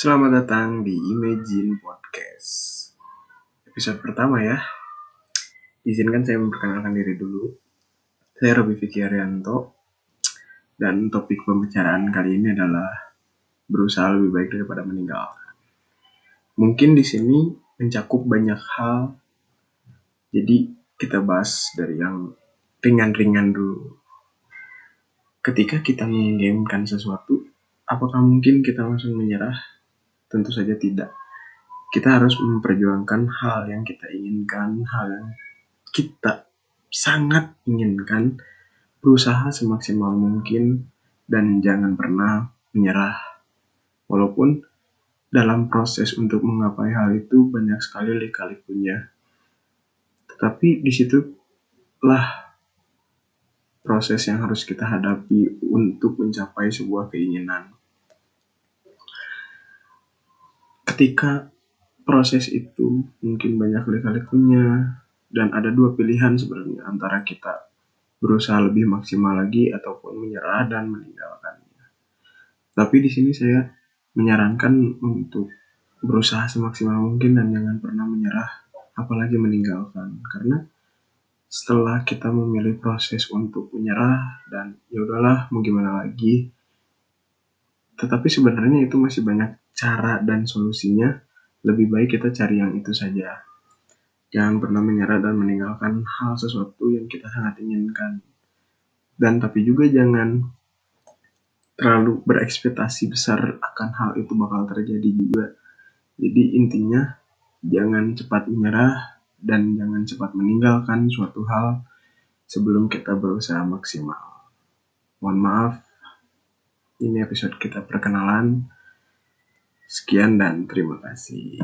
Selamat datang di Imagine Podcast. Episode pertama ya. Izinkan saya memperkenalkan diri dulu. Saya Robi Arianto. Dan topik pembicaraan kali ini adalah berusaha lebih baik daripada meninggalkan. Mungkin di sini mencakup banyak hal. Jadi kita bahas dari yang ringan-ringan dulu. Ketika kita menginginkan sesuatu, apakah mungkin kita langsung menyerah? Tentu saja tidak. Kita harus memperjuangkan hal yang kita inginkan, hal yang kita sangat inginkan, berusaha semaksimal mungkin, dan jangan pernah menyerah. Walaupun dalam proses untuk menggapai hal itu banyak sekali lika-likunya. Tetapi di situlah proses yang harus kita hadapi untuk mencapai sebuah keinginan. Ketika proses itu mungkin banyak lika-likunya dan ada dua pilihan sebenarnya antara kita berusaha lebih maksimal lagi ataupun menyerah dan meninggalkannya. Tapi di sini saya menyarankan untuk berusaha semaksimal mungkin dan jangan pernah menyerah apalagi meninggalkan karena setelah kita memilih proses untuk menyerah dan ya udahlah mau gimana lagi tetapi sebenarnya itu masih banyak cara dan solusinya lebih baik kita cari yang itu saja jangan pernah menyerah dan meninggalkan hal sesuatu yang kita sangat inginkan. Dan tapi juga jangan terlalu berekspektasi besar akan hal itu bakal terjadi juga. Jadi intinya jangan cepat menyerah dan jangan cepat meninggalkan suatu hal sebelum kita berusaha maksimal. Mohon maaf, ini episode kita perkenalan. Sekian dan terima kasih.